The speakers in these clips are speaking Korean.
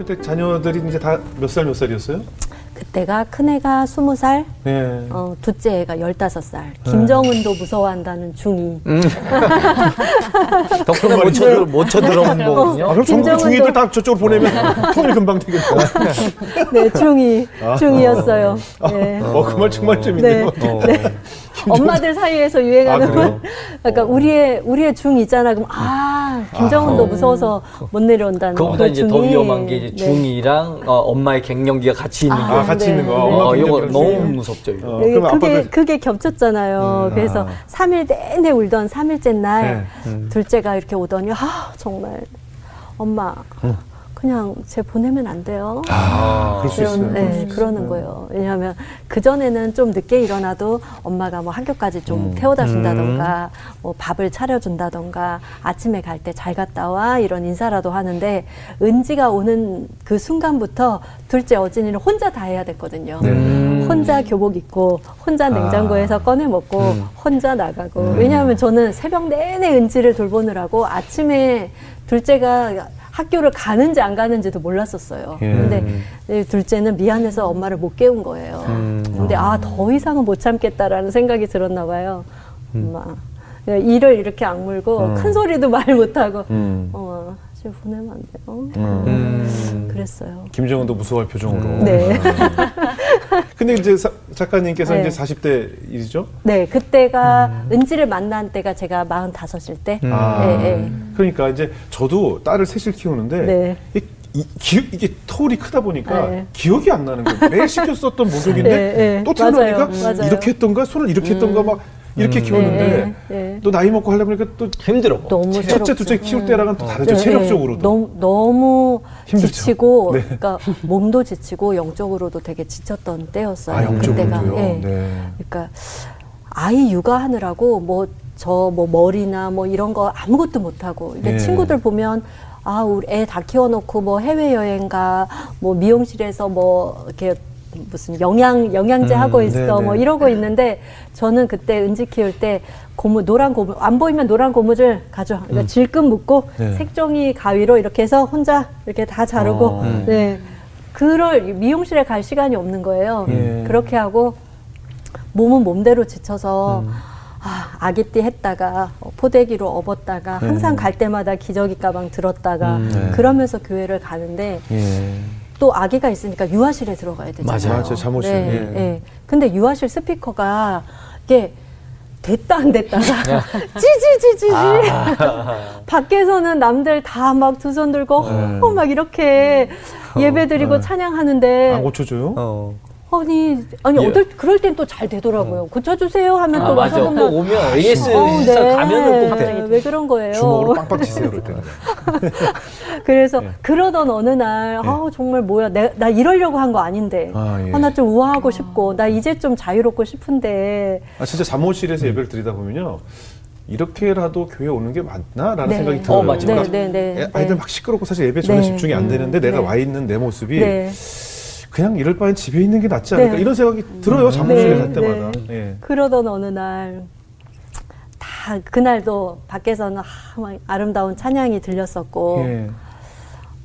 그때 자녀들이 이제 다 몇 살 몇 살이었어요? 그때가 큰애가 스무 살, 네. 어, 둘째 애가 열다섯 살. 김정은도 무서워한다는 중2. 음. 덕분에 못, 쳐, 못 쳐들어온 거군요. 아, 그럼 전국 중이들 다 저쪽으로 보내면 통일 금방 되겠다. 네, 중2. 중2였어요. 네. 어, 그 말 정말 네. 재밌네요. 어. 엄마들 사이에서 아, 유행하는 그래요? 그러니까 우리의 우리의 중 있잖아. 그럼 아 김정은도 무서워서 못 내려온다는 그거보다 그 이제 더. 위험한 게 이제 네. 중이랑 어, 엄마의 갱년기가 같이 있는 아, 거. 아, 같이 네. 있는 거. 네. 엄마 어, 이거 너무. 무섭죠. 이거. 어, 네, 그럼 그게 아빠들 그게 겹쳤잖아요. 그래서 아. 삼 3일 내내 울던 3일째 날 네. 둘째가 이렇게 오더니 아 정말 엄마 그냥 쟤 보내면 안 돼요. 아, 그럴 수 있어요. 그런, 그럴 수 네. 그러는 거예요. 왜냐하면 그 전에는 좀 늦게 일어나도 엄마가 뭐 학교까지 좀 음. 태워다 준다던가 뭐 밥을 차려준다던가 아침에 갈 때 잘 갔다 와 이런 인사라도 하는데 은지가 오는 그 순간부터 둘째 어진이는 혼자 다 해야 됐거든요. 네. 혼자 교복 입고 혼자 냉장고에서 꺼내 먹고 혼자 나가고 왜냐하면 저는 새벽 내내 은지를 돌보느라고 아침에 둘째가 학교를 가는지 안 가는지도 몰랐었어요. 예. 근데 이 둘째는 미안해서 엄마를 못 깨운 거예요. 근데 아 더 이상은 못 참겠다라는 생각이 들었나 봐요. 엄마 이를 이렇게 악물고 큰 소리도 말 못하고 음. 어, 쟤 보내면 안 돼요. 음. 그랬어요. 김정은도 무서워할 표정으로. 네. 근데 이제 사- 작가님께서 네. 이제 40대 일이죠? 네, 그때가 은지를 만난 때가 제가 45일 때. 아, 네, 네. 그러니까 이제 저도 딸을 셋을 키우는데 네. 이, 이, 기, 이게 터울이 크다 보니까 네. 기억이 안 나는 거예요. 매일 시켰었던 목욕인데 네, 네. 또 태어나니까 맞아요. 이렇게 했던가 손을 이렇게 했던가 막 이렇게 키웠는데 네, 네. 또 나이 먹고 하려면 또 힘들어. 너무 첫째, 새롭죠. 둘째 키울 때랑은 또 다르죠. 네, 체력적으로도. 네. 너무, 너무 힘들죠. 지치고, 네. 그러니까 몸도 지치고 영적으로도 되게 지쳤던 때였어요. 아, 영적으로도요? 그때가. 예. 네. 그러니까 아이 육아하느라고 뭐저뭐 머리나 뭐 이런 거 아무것도 못 하고 이게 네. 친구들 보면 아 우리 애 다 키워놓고 뭐 해외 여행 가 뭐 미용실에서 뭐 이렇게 무슨 영양 영양제 음, 하고 있어 네네. 뭐 이러고 있는데 저는 그때 은지 키울 때 고무 노란 고무 안 보이면 노란 고무줄 가져 그러니까 질끈 묶고 네. 색종이 가위로 이렇게 해서 혼자 이렇게 다 자르고 어. 음. 네 그럴 미용실에 갈 시간이 없는 거예요 예. 그렇게 하고 몸은 몸대로 지쳐서 아, 아기띠 했다가 어, 포대기로 업었다가 항상 갈 때마다 기저귀 가방 들었다가 네. 그러면서 교회를 가는데 예. 또 아기가 있으니까 유아실에 들어가야 되잖아요. 맞아요. 맞아요. 잠옷이. 네, 예. 네. 근데 유아실 스피커가 이게 됐다 안 됐다가 찌지지지지 밖에서는 남들 다 막 두 손 들고 네. 어, 막 이렇게 예배 드리고 네. 찬양하는데 안 고쳐줘요? 어. 아니 아니 예. 어떨 그럴 땐 또 잘 되더라고요. 고쳐주세요 하면 아, 또 맞아. 꼭 오면 AS 어, 가면은 꼭 돼. 네, 왜 그런 거예요? 주먹으로 빵빵 치세요, 그럴 때는. 그래서 네. 그러던 어느 날, 아 정말 뭐야, 내, 나 이러려고 한 거 아닌데, 아, 예. 아, 나좀 우아하고 싶고, 나 이제 좀 자유롭고 싶은데, 아, 진짜 잠옷실에서 예배를 드리다 보면요. 이렇게라도 교회 오는 게 맞나라는 네. 생각이 들어요. 어, 맞아요. 그러니까 네, 네, 네, 애- 아이들 네. 막 시끄럽고 사실 예배 전에 네. 집중이 안 되는데 내가 네. 와 있는 내 모습이 네. 그냥 이럴 바엔 집에 있는 게 낫지 않을까 네. 이런 생각이 들어요. 잠옷실에 네, 갈 때마다. 네. 예. 그러던 어느 날, 다 그날도 밖에서는 아, 막 아름다운 찬양이 들렸었고, 예.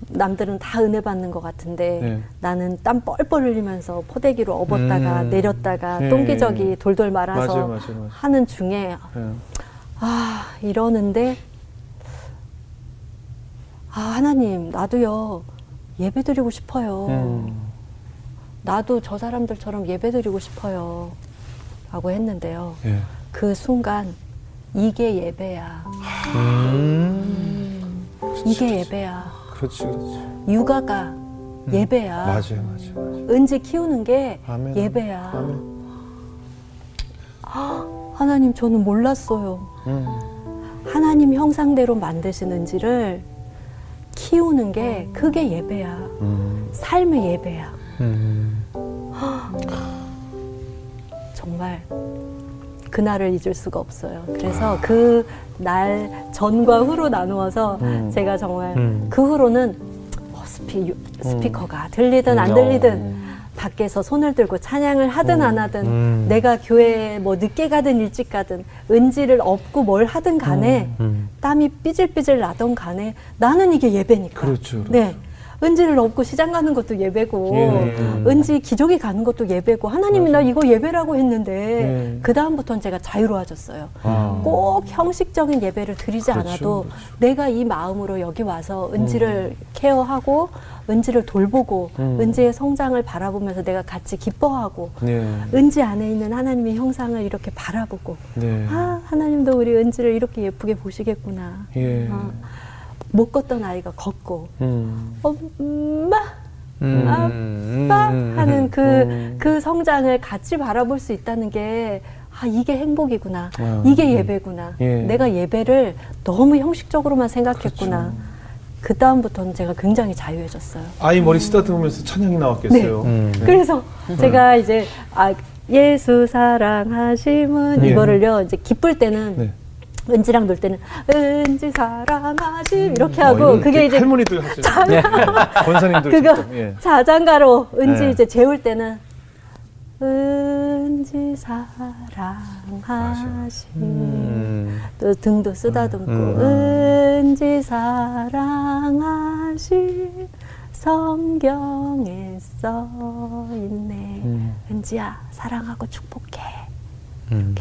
남들은 다 은혜 받는 것 같은데 네. 나는 땀 뻘뻘 흘리면서 포대기로 업었다가 음. 내렸다가 네. 똥기저귀 돌돌 말아서 맞아요, 맞아요, 맞아요. 하는 중에 예. 아, 이러는데, 아, 하나님, 나도요, 예배 드리고 싶어요. 음. 나도 저 사람들처럼 예배 드리고 싶어요. 라고 했는데요. 예. 그 순간, 이게 예배야. 음. 이게 예배야. 그렇지, 그렇지. 육아가 예배야. 맞아요, 맞아요, 맞아요. 은지 키우는 게 아멘. 예배야. 아멘. 하나님, 저는 몰랐어요. 음. 하나님 형상대로 만드신 은지를 키우는 게 그게 예배야. 음. 삶의 예배야. 음. 정말 그날을 잊을 수가 없어요. 그래서 그 날 전과 후로 나누어서 음. 제가 정말 음. 그 후로는 어, 스피, 스피커가 들리든 안 음. 들리든 밖에서 손을 들고 찬양을 하든 안 하든 음. 내가 교회에 뭐 늦게 가든 일찍 가든 은지를 업고 뭘 하든 간에 음. 땀이 삐질삐질 나던 간에 나는 이게 예배니까. 그렇죠, 그렇죠. 네. 은지를 업고 시장 가는 것도 예배고 예. 은지 기저귀 가는 것도 예배고 하나님이 나 이거 예배라고 했는데 예. 그 다음부터는 제가 자유로워졌어요. 아. 꼭 형식적인 예배를 드리지 그렇죠, 않아도 그렇죠. 내가 이 마음으로 여기 와서 은지를 케어하고 은지를 돌보고 음. 은지의 성장을 바라보면서 내가 같이 기뻐하고 네. 은지 안에 있는 하나님의 형상을 이렇게 바라보고 네. 아 하나님도 우리 은지를 이렇게 예쁘게 보시겠구나. 예. 아, 못 걷던 아이가 걷고 음. 엄마 음. 아빠 음. 하는 그, 음. 그 성장을 같이 바라볼 수 있다는 게, 아, 이게 행복이구나. 아, 이게 예배구나. 예. 내가 예배를 너무 형식적으로만 생각했구나. 그렇죠. 그 다음부터는 제가 굉장히 자유해졌어요. 아이 머리 쓰다듬으면서 찬양이 나왔겠어요. 음. 네. 그래서 제가 이제, 아, 예수 사랑하심은 예. 이거를요, 이제 기쁠 때는 네. 은지랑 놀 때는 은지 사랑하심 이렇게 어, 하고 이건 그게 이제 할머니들 하시는 권사님들 그거 예. 자장가로 은지 네. 이제 재울 때는 은지 사랑하심 음. 또 등도 쓰다듬고 음. 은지 사랑하심 성경에 써 있네 음. 은지야 사랑하고 축복해 음.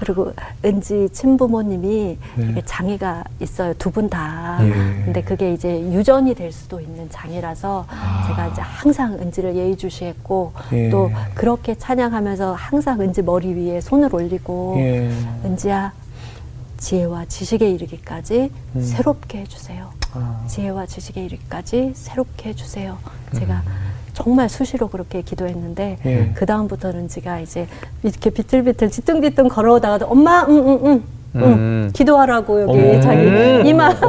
그리고 은지 친부모님이 네. 장애가 있어요 두 분 다. 예. 근데 그게 이제 유전이 될 수도 있는 장애라서 아. 제가 이제 항상 은지를 예의주시했고 예. 또 그렇게 찬양하면서 항상 은지 머리 위에 손을 올리고 예. 은지야 지혜와 지식에 이르기까지 음. 새롭게 해주세요. 아. 지혜와 지식에 이르기까지 새롭게 해주세요. 제가 정말 수시로 그렇게 기도했는데 예. 그 다음부터는 제가 이제 이렇게 비틀비틀 뒤뚱뒤뚱 걸어오다가도 엄마 응 응응 응, 음. 기도하라고 여기 어머. 자기 음. 이마.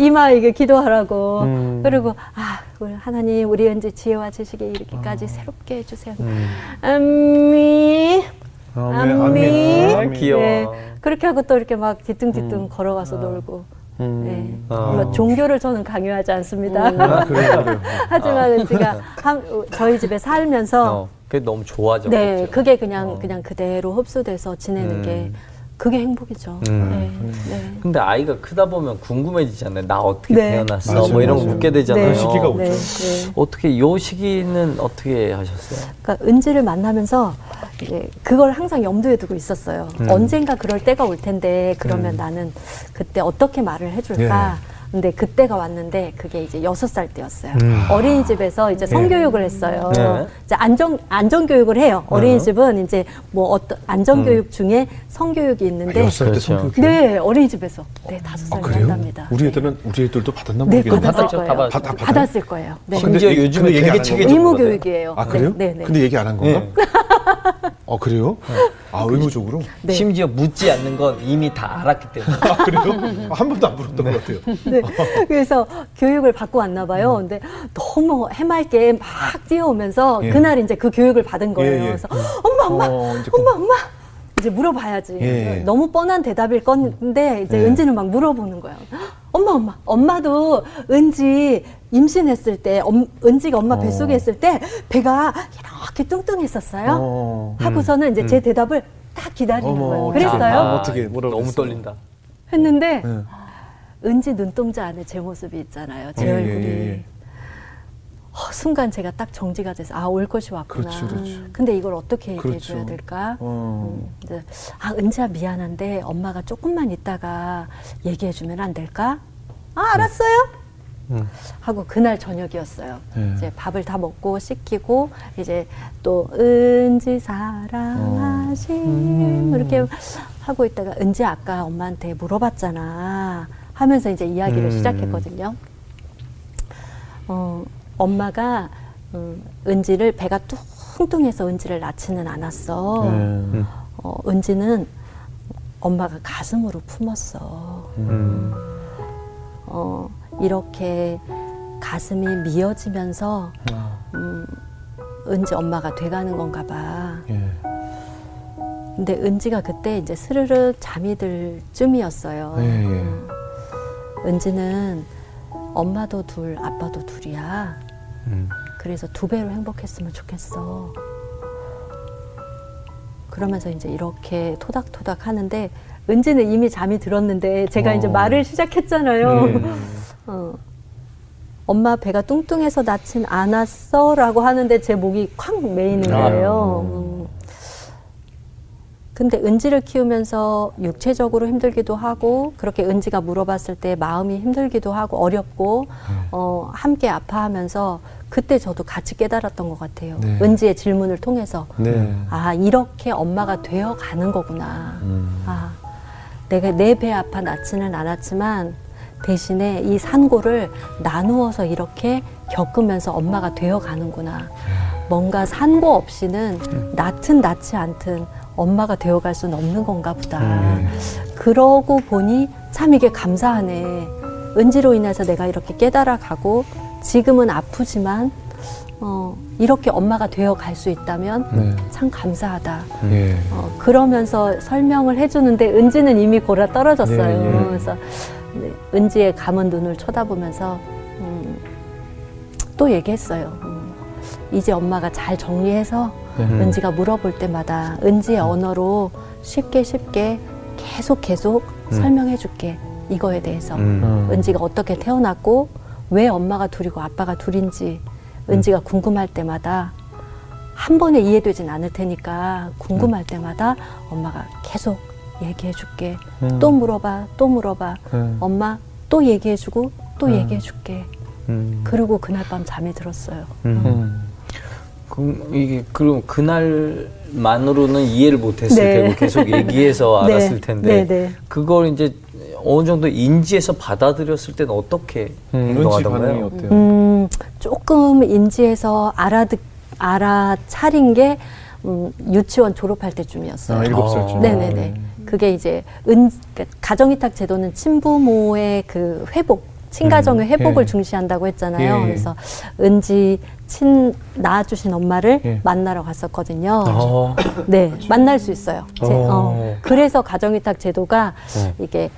이마 이게 기도하라고 음. 그리고 아 우리 하나님 우리 은지 지혜와 지식에 이르기까지 새롭게 해주세요. 음. 아멘, 아멘. 귀여워. 네, 그렇게 하고 또 이렇게 막 뒤뚱뒤뚱 음. 걸어가서 아. 놀고 음. 네. 아. 뭐 종교를 저는 강요하지 않습니다. 아, 그래요, 그래요. 하지만 은지가 한, 저희 집에 살면서 어, 그게 너무 좋아졌죠. 네, 그게 그냥 어. 그냥 그대로 흡수돼서 지내는 음. 게 그게 행복이죠. 음. 네, 네. 근데 아이가 크다 보면 궁금해지잖아요. 나 어떻게 네. 태어났어? 맞아요, 뭐 이런 거 맞아요. 묻게 되잖아요. 네. 시기가 오죠. 네, 네. 어떻게 요 시기는 어떻게 하셨어요? 그러니까 은지를 만나면서 이제 그걸 항상 염두에 두고 있었어요. 음. 언젠가 그럴 때가 올 텐데 그러면 음. 나는 그때 어떻게 말을 해줄까? 근데 그때가 왔는데 그게 이제 여섯 살 때였어요. 음. 어린이집에서 이제 성교육을 했어요. 네. 이제 안전 안전 교육을 해요. 어린이집은 이제 뭐 어떤 안전 교육 중에 성교육이 있는데 여섯 살때 그렇죠. 성교육. 네 어린이집에서 네 다섯 아살 그래요? 한답니다. 우리 애들은 우리 애들도 받았나 네 모르겠는데. 받았을 거예요. 다 다? 받았을 거예요. 네. 근데 심지어 요즘에 근데 얘기 되게 안한 체계적으로 의무. 교육이에요. 아 그래요? 네, 네, 네. 근데 얘기 안 한 건가? 네. 아 그래요? 아 의무적으로? 네. 심지어 묻지 않는 건 이미 다 알았기 때문에. 아 그래요? 한 번도 안 물었던 것 같아요. 네. 그래서 교육을 받고 왔나 봐요. 근데 너무 해맑게 막 뛰어오면서 예. 그날 이제 그 교육을 받은 거예요. 예, 예. 그래서 엄마 엄마 어, 엄마 엄마 이제 물어봐야지. 예. 너무 뻔한 대답일 건데 이제 예. 은지는 막 물어보는 거예요. 엄마 엄마 엄마도 은지 임신했을 때 엄, 은지가 엄마 어. 뱃속에 있을 때 배가 이렇게 뚱뚱했었어요. 어. 하고서는 이제 제 대답을 딱 기다리는 어머, 거예요. 그랬어요? 아, 어떻게, 뭐라고 너무? 떨린다. 했는데 네. 은지 눈동자 안에 제 모습이 있잖아요. 제 예, 얼굴이. 예, 예. 어, 순간 제가 딱 정지가 돼서 아 올 것이 왔구나. 그렇죠, 그렇죠. 근데 이걸 어떻게 얘기해 그렇죠. 줘야 될까? 어. 음, 아 은지야 미안한데 엄마가 조금만 있다가 얘기해 주면 안 될까? 아 알았어요. 음. 하고 그날 저녁이었어요. 네. 이제 밥을 다 먹고 씻기고 이제 또 은지 사랑하심 음. 이렇게 하고 있다가 은지 아까 엄마한테 물어봤잖아 하면서 이제 이야기를 음. 시작했거든요. 어, 엄마가 음, 은지를 배가 뚱뚱해서 은지를 낳지는 않았어. 네. 음. 어, 은지는 엄마가 가슴으로 품었어. 음. 어, 이렇게 가슴이 미어지면서 아, 음, 은지 엄마가 돼가는 건가 봐. 예. 근데 은지가 그때 이제 스르륵 잠이 들 쯤이었어요. 예, 예. 음, 은지는 엄마도 둘, 아빠도 둘이야. 음. 그래서 두 배로 행복했으면 좋겠어. 그러면서 이제 이렇게 토닥토닥 하는데 은지는 이미 잠이 들었는데 제가 어. 이제 말을 시작했잖아요. 예. 어, 엄마 배가 뚱뚱해서 낳진 않았어라고 하는데 제 목이 콱 메이는 아. 거예요. 음. 근데 은지를 키우면서 육체적으로 힘들기도 하고 그렇게 은지가 물어봤을 때 마음이 힘들기도 하고 어렵고 어, 함께 아파하면서 그때 저도 같이 깨달았던 것 같아요. 네. 은지의 질문을 통해서 네. 아 이렇게 엄마가 되어 가는 거구나. 음. 아 내가 내 배 아파 낳지는 않았지만 대신에 이 산고를 나누어서 이렇게 겪으면서 엄마가 되어 가는구나. 뭔가 산고 없이는 낳든 낳지 않든 엄마가 되어 갈 수는 없는 건가 보다. 음. 그러고 보니 참 이게 감사하네. 은지로 인해서 내가 이렇게 깨달아 가고 지금은 아프지만 어, 이렇게 엄마가 되어 갈 수 있다면 네. 참 감사하다. 예. 어, 그러면서 설명을 해주는데 은지는 이미 골아 떨어졌어요. 예, 예. 그래서 네, 은지의 감은 눈을 쳐다보면서 음, 또 얘기했어요. 음, 이제 엄마가 잘 정리해서 네. 은지가 물어볼 때마다 은지의 언어로 쉽게 쉽게 계속 계속 설명해 줄게. 이거에 대해서. 음. 은지가 어떻게 태어났고 왜 엄마가 둘이고 아빠가 둘인지 은지가 궁금할 때마다 한 번에 이해되진 않을 테니까 궁금할 때마다 엄마가 계속 얘기해 줄게. 음. 또 물어봐, 또 물어봐. 음. 엄마 또 얘기해 주고 또 음. 얘기해 줄게. 음. 그리고 그날 밤 잠이 들었어요. 음. 음. 그럼 이게 그럼 그날만으로는 이해를 못했을 네. 테고 계속 얘기해서 네. 알았을 텐데 네, 네. 그걸 이제 어느 정도 인지해서 받아들였을 때는 어떻게 음, 행동하던가요? 어때요? 음, 조금 인지해서 알아듣, 알아차린 게 음, 유치원 졸업할 때쯤이었어요. 아, 일곱 살쯤. 네네네. 그게 이제 은 그러니까 가정위탁 제도는 친부모의 그 회복, 친가정의 음, 회복을 예. 중시한다고 했잖아요. 예. 그래서 은지 친 낳아주신 엄마를 예. 만나러 갔었거든요. 어. 네, 만날 수 있어요. 제- 어. 어, 그래서 가정위탁 제도가 네. 이게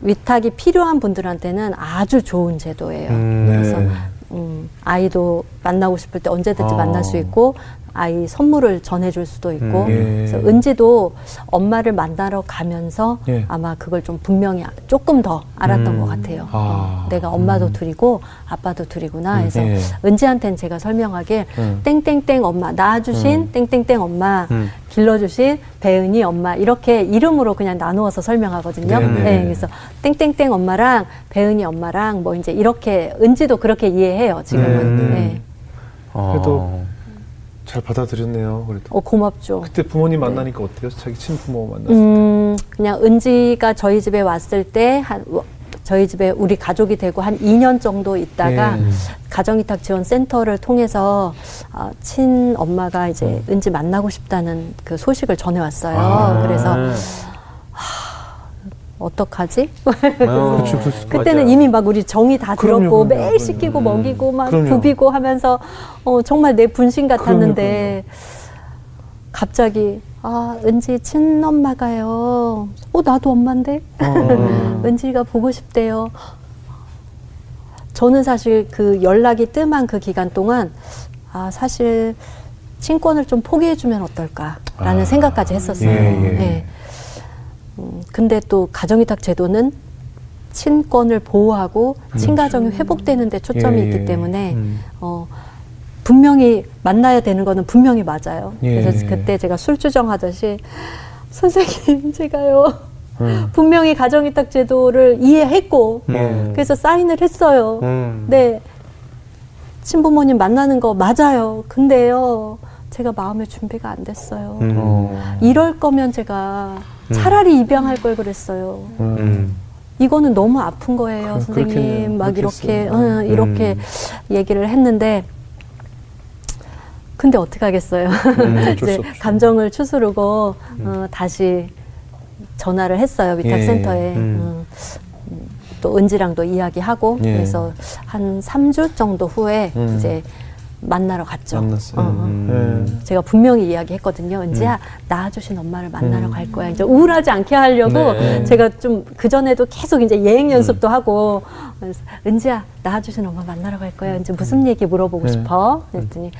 위탁이 필요한 분들한테는 아주 좋은 제도예요. 음, 그래서 네. 음, 아이도 만나고 싶을 때 언제든지 아. 만날 수 있고 아이 선물을 전해줄 수도 있고 음, 예. 그래서 은지도 엄마를 만나러 가면서 예. 아마 그걸 좀 분명히 아- 조금 더 알았던 음. 것 같아요. 아. 어, 내가 엄마도 둘이고 아빠도 둘이구나 해서 예. 은지한테는 제가 설명하길 음. 땡땡땡 엄마 낳아주신 땡땡땡 엄마 음. 길러주신 배은이 엄마 이렇게 이름으로 그냥 나누어서 설명하거든요. 네네. 네, 그래서 땡땡땡 엄마랑 배은이 엄마랑 뭐 이제 이렇게 은지도 그렇게 이해해요 지금은. 네, 네. 네. 그래도 어. 잘 받아들였네요. 그래도. 어 고맙죠. 그때 부모님 만나니까 어때요? 자기 친부모 만났을 음, 그냥 은지가 저희 집에 왔을 때 한 저희 집에 우리 가족이 되고 한 2년 정도 있다가 예. 가정위탁 지원 센터를 통해서 어, 친 엄마가 이제 은지 만나고 싶다는 그 소식을 전해 왔어요. 아. 그래서 어떡하지? 어. 그때는 맞아요. 이미 막 우리 정이 다 그럼요, 들었고 그럼요. 매일 시키고 음. 먹이고 막 그럼요. 부비고 하면서 어, 정말 내 분신 같았는데 갑자기 아 은지 친엄마가요. 어 나도 엄마인데 어. 은지가 보고 싶대요. 저는 사실 그 연락이 뜸한 그 기간 동안 아 사실 친권을 좀 포기해주면 어떨까라는 아. 생각까지 했었어요. 예, 예. 네. 음, 근데 또 가정위탁 제도는 친권을 보호하고 친가정이 회복되는 데 초점이 예, 있기 예. 때문에 음. 어, 분명히 만나야 되는 거는 분명히 맞아요. 예. 그래서 그때 제가 술주정 하듯이 선생님 제가요 음. 분명히 가정위탁 제도를 이해했고 음. 그래서 사인을 했어요. 음. 네. 친부모님 만나는 거 맞아요. 근데요, 제가 마음의 준비가 안 됐어요. 음. 어. 이럴 거면 제가 차라리 입양할 걸 그랬어요. 음. 음. 이거는 너무 아픈 거예요, 그- 선생님. 막 이렇게. 어, 이렇게 얘기를 했는데, 근데 어떻게 하겠어요. 음, 이제. 감정을 추스르고, 어, 다시 전화를 했어요, 위탁센터에. 예, 음, 음, 또 은지랑도 이야기하고, 예. 그래서 한 3주 정도 후에 음. 이제 만나러 갔죠. 만났어요. 어, 어. 음. 예. 제가 분명히 이야기했거든요. 은지야, 낳아주신 엄마를 만나러 갈 거야. 이제 우울하지 않게 하려고 네. 제가 좀 그전에도 계속 이제 예행 연습도 하고, 그래서 은지야, 낳아주신 엄마 만나러 갈 거야. 이제 무슨 얘기 물어보고 네. 싶어? 그랬더니,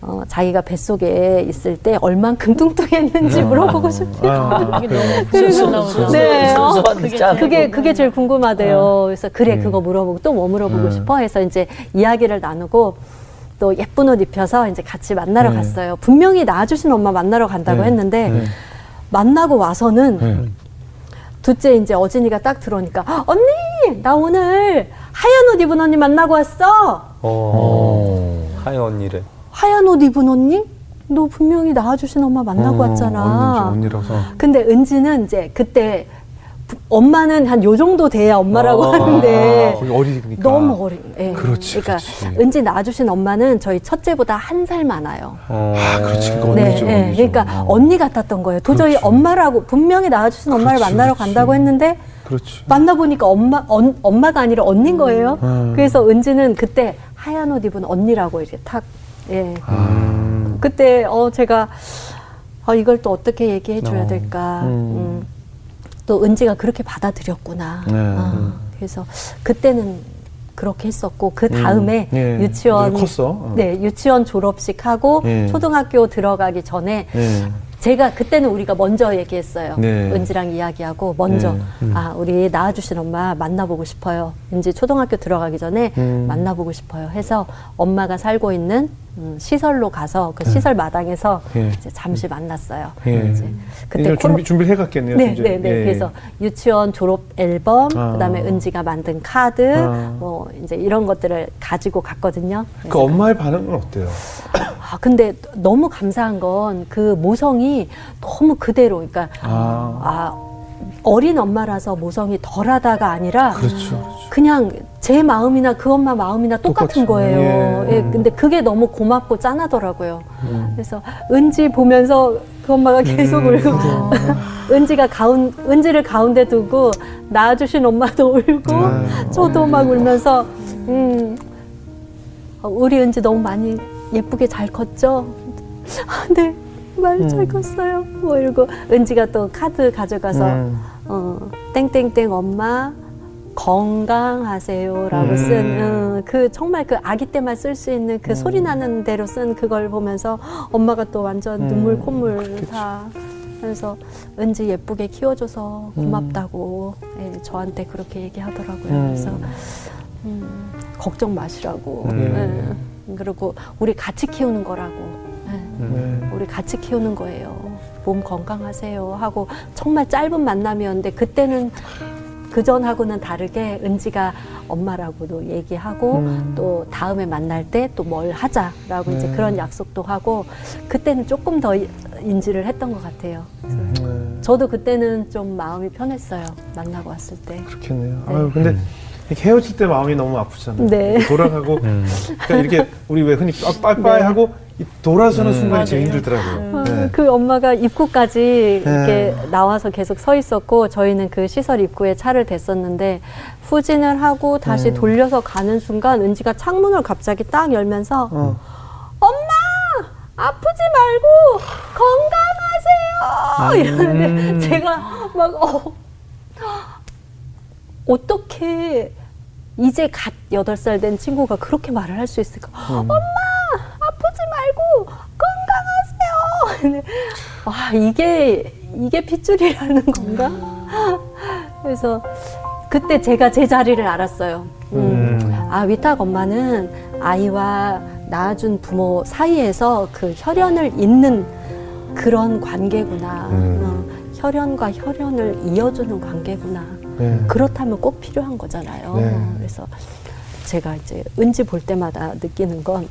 어, 자기가 뱃속에 있을 때 얼만큼 뚱뚱했는지 물어보고 싶대요. 아, 너무 그리고-. 네, 어, 그게 짠. 그게 그게 제일 궁금하대요. 그래서 그래 네. 그거 물어보고 또 뭐 물어보고 네. 싶어 해서 이제 이야기를 나누고 또 예쁜 옷 입혀서 이제 같이 만나러 네. 갔어요. 분명히 낳아주신 엄마 만나러 간다고 네. 했는데 네. 만나고 와서는 네. 둘째 이제 어진이가 딱 들어오니까 "헉, 언니 나 오늘 하얀 옷 입은 언니 만나고 왔어. 어. 하연 언니를. 하얀 옷 입은 언니? 너 분명히 낳아주신 엄마 만나고 어, 왔잖아. 언니, 언니라서. 근데 은지는 이제 그때 부- 엄마는 한 요 정도 돼야 엄마라고 아, 하는데 거기 어리니까. 너무 어린. 예. 그렇지, 그러니까 그렇지. 은지 낳아주신 엄마는 저희 첫째보다 한 살 많아요. 어. 아, 그렇지. 그거 네, 언니죠. 예. 언니죠. 그러니까 어. 언니 같았던 거예요. 도저히 그렇죠. 엄마라고 분명히 낳아주신 엄마를 그렇지, 만나러 그렇지. 간다고 했는데 그렇지. 만나 보니까 엄마 언, 엄마가 아니라 언니인 거예요. 음. 그래서 은지는 그때 하얀 옷 입은 언니라고 이렇게 탁 예. 아. 그때 어 제가 어, 이걸 또 어떻게 얘기해 줘야 어, 될까. 음. 음. 또 은지가 그렇게 받아들였구나. 네. 어, 그래서 그때는 그렇게 했었고 그 다음에 음. 예. 유치원 컸어. 어. 네 유치원 졸업식 하고 예. 초등학교 들어가기 전에 네. 제가 그때는 우리가 먼저 얘기했어요. 네. 은지랑 이야기하고 먼저 네. 아 우리 낳아주신 엄마 만나보고 싶어요. 은지 초등학교 들어가기 전에 음. 만나보고 싶어요. 해서 엄마가 살고 있는 음, 시설로 가서 그 시설 마당에서 예. 잠시 만났어요. 예. 이제 그때 준비 준비를 해갔겠네요. 네. 네, 네. 예. 그래서 유치원 졸업 앨범, 아. 그다음에 은지가 만든 카드, 아. 뭐 이제 이런 것들을 가지고 갔거든요. 그 엄마의 반응은 어때요? 아, 근데 너무 감사한 건 그 모성이 너무 그대로, 그러니까 아. 아, 어린 엄마라서 모성이 덜하다가 아니라 그렇죠. 그렇죠. 그냥 제 마음이나 그 엄마 마음이나 똑같은 똑같죠. 거예요. 예. 예, 근데 그게 너무 고맙고 짠하더라고요. 음. 그래서 은지 보면서 그 엄마가 계속 울고 은지가 가운 은지를 가운데 두고 낳아주신 엄마도 울고 음. 저도 막 울면서 음 어, 우리 은지 너무 많이 예쁘게 잘 컸죠. 아, 네. 많이 잘 음. 컸어요. 뭐 이러고 은지가 또 카드 가져가서 음. 어, 땡땡땡 엄마 건강하세요라고 음. 쓴 어, 그 정말 그 아기 때만 쓸 수 있는 그 소리 나는 대로 쓴 그걸 보면서 엄마가 또 완전 음, 눈물 콧물 그렇겠지. 다 그래서 은지 예쁘게 키워줘서 고맙다고 예, 저한테 그렇게 얘기하더라고요. 음. 그래서 음, 걱정 마시라고. 음. 예. 그리고 우리 같이 키우는 거라고. 예. 네. 우리 같이 키우는 거예요. 몸 건강하세요 하고 정말 짧은 만남이었는데 그때는 그 전하고는 다르게 은지가 엄마라고도 얘기하고 음. 또 다음에 만날 때 또 뭘 하자라고 이제 네. 그런 약속도 하고 그때는 조금 더 이- 인지를 했던 것 같아요. 그래서 네. 저도 그때는 좀 마음이 편했어요. 만나고 왔을 때. 그렇겠네요. 네. 아유, 근데 이렇게 헤어질 때 마음이 너무 아프잖아요. 네. 돌아가고 음. 그러니까 이렇게 우리 왜 흔히 빠이빠이 하고 이 돌아서는 음. 순간이 제일. 힘들더라고요. 어, 네. 그 엄마가 입구까지 네. 이렇게 나와서 계속 서 있었고 저희는 그 시설 입구에 차를 댔었는데 후진을 하고 다시 음. 돌려서 가는 순간 은지가 창문을 갑자기 딱 열면서 어. 엄마 아프지 말고 건강하세요 이러는데 음. 제가 막 어, 어떻게 이제 갓 여덟 살 된 친구가 그렇게 말을 할 수 있을까? 엄마 아프지 말고 건강하세요. 와 이게 이게 핏줄이라는 건가? 그래서 그때 제가 제 자리를 알았어요. 음. 음. 아 위탁 엄마는 아이와 낳아준 부모 사이에서 그 혈연을 잇는 그런 관계구나. 음. 어, 혈연과 혈연을 이어주는 관계구나. 네. 그렇다면 꼭 필요한 거잖아요. 네. 그래서 제가 이제 은지 볼 때마다 느끼는 건,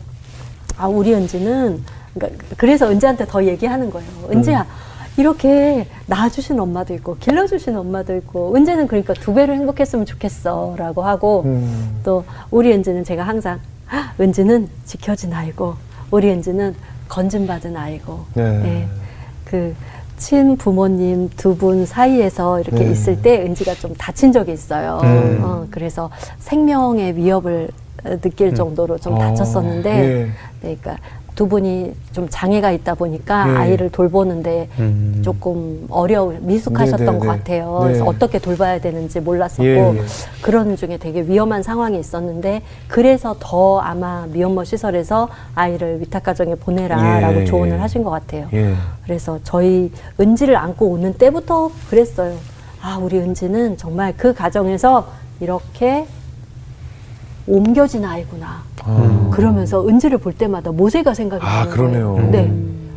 아, 우리 은지는, 그러니까 그래서 은지한테 더 얘기하는 거예요. 은지야, 이렇게 낳아주신 엄마도 있고, 길러주신 엄마도 있고, 은지는 그러니까 두 배로 행복했으면 좋겠어. 라고 하고, 음. 또 우리 은지는 제가 항상, "아, 은지는 지켜진 아이고, 우리 은지는 건진받은 아이고, 네. 예. 그 친부모님 두 분 사이에서 이렇게 네. 있을 때 은지가 좀 다친 적이 있어요. 네. 어, 그래서 생명의 위협을 어, 느낄 정도로 좀 어, 다쳤었는데, 예. 네, 그러니까 두 분이 좀 장애가 있다 보니까 예. 아이를 돌보는데 음. 조금 어려우 미숙하셨던 네, 네, 것 네. 같아요. 네. 그래서 어떻게 돌봐야 되는지 몰랐었고 예, 예. 그런 중에 되게 위험한 상황이 있었는데 그래서 더 아마 미혼모 시설에서 아이를 위탁 가정에 보내라라고 예, 조언을 예. 하신 것 같아요. 예. 그래서 저희 은지를 안고 오는 때부터 그랬어요. 아, 우리 은지는 정말 그 가정에서 이렇게 옮겨진 아이구나. 아. 그러면서 은지를 볼 때마다 모세가 생각이 아, 나는 그러네요. 거예요. 네.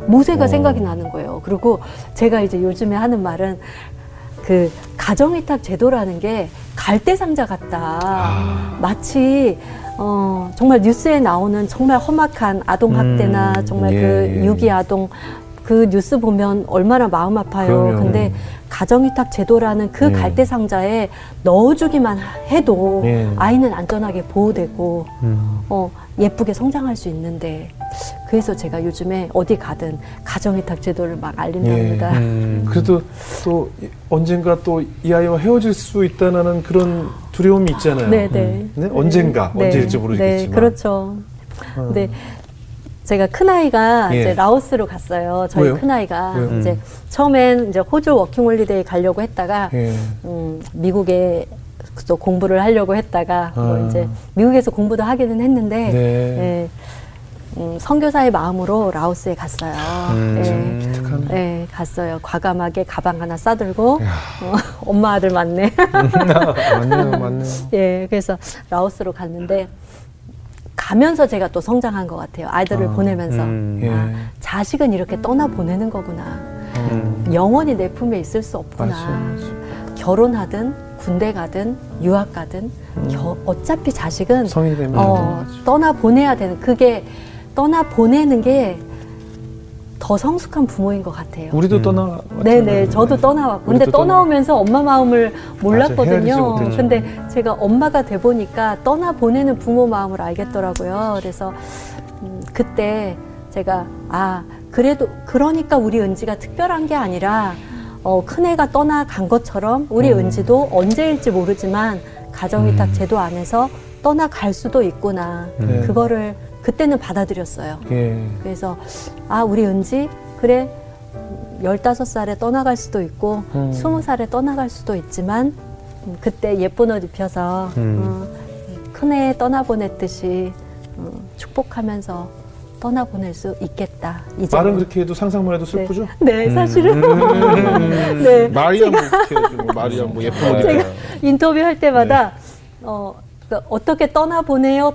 모세가 어. 생각이 나는 거예요. 그리고 제가 이제 요즘에 하는 말은 그 가정위탁 제도라는 게 갈대 상자 같다. 아. 마치 어, 정말 뉴스에 나오는 정말 험악한 아동 학대나 음, 정말 예, 그 예. 유기 아동 그 뉴스 보면 얼마나 마음 아파요. 그럼요. 근데 가정위탁 제도라는 그 예. 갈대 상자에 넣어주기만 해도 예. 아이는 안전하게 보호되고 음. 어, 예쁘게 성장할 수 있는데 그래서 제가 요즘에 어디 가든 가정위탁 제도를 막 예. 알린답니다. 음. 그래도 또 이- 언젠가 또 이 아이와 헤어질 수 있다는 그런 두려움이 있잖아요. 네, 네. 네? 언젠가 네, 언제일지 모르겠지만. 네, 그렇죠. 어. 근데 제가 큰 아이가 예. 이제 라오스로 갔어요. 저희 왜요? 큰 아이가 왜요? 이제 처음엔 이제 호주 워킹홀리데이 가려고 했다가 예. 음, 미국에 또 공부를 하려고 했다가 뭐 아. 이제 미국에서 공부도 하기는 했는데 네. 예, 음, 선교사의 마음으로 라오스에 갔어요. 음. 예. 예, 갔어요. 과감하게 가방 하나 싸들고 야. 어, 엄마 아들 맞네. 맞네요, 맞네요. 예, 그래서 라오스로 갔는데 가면서 제가 또 성장한 것 같아요. 아이들을 아, 보내면서 음. 예. 아, 자식은 이렇게 떠나 보내는 거구나. 음. 영원히 내 품에 있을 수 없구나. 맞아요, 맞아요. 결혼하든 군대 가든 유학 가든 겨- 어차피 자식은 어. 떠나 보내야 되는 그게 떠나 보내는 게 더 성숙한 부모인 것 같아요. 우리도 음. 떠나. 네네, 저도 떠나왔고. 근데 떠나오면서 엄마 마음을 몰랐거든요. 못했죠. 근데 제가 엄마가 돼 보니까 떠나 보내는 부모 마음을 알겠더라고요. 그래서 음, 그때 제가 아 그래도 그러니까 우리 은지가 특별한 게 아니라 어, 큰애가 떠나간 것처럼 우리 음. 은지도 언제일지 모르지만 가정위탁 음. 제도 안에서 떠나갈 수도 있구나. 네. 그거를 그때는 받아들였어요. 예. 그래서 아 우리 은지 그래 열다섯 살에 떠나갈 수도 있고 음. 스무 살에 떠나갈 수도 있지만 음, 그때 예쁜 옷 입혀서 음. 어, 큰애 떠나보냈듯이 어, 축복하면서 떠나보낼 수 있겠다. 이제 말은 그렇게 해도 상상만 해도 슬프죠? 네 사실은 음. 네. 마리아 뭐 해가지고 마리아 뭐 예쁜 옷 제가 입고. 인터뷰 할 때마다 네. 어, 그 어떻게 떠나보내요?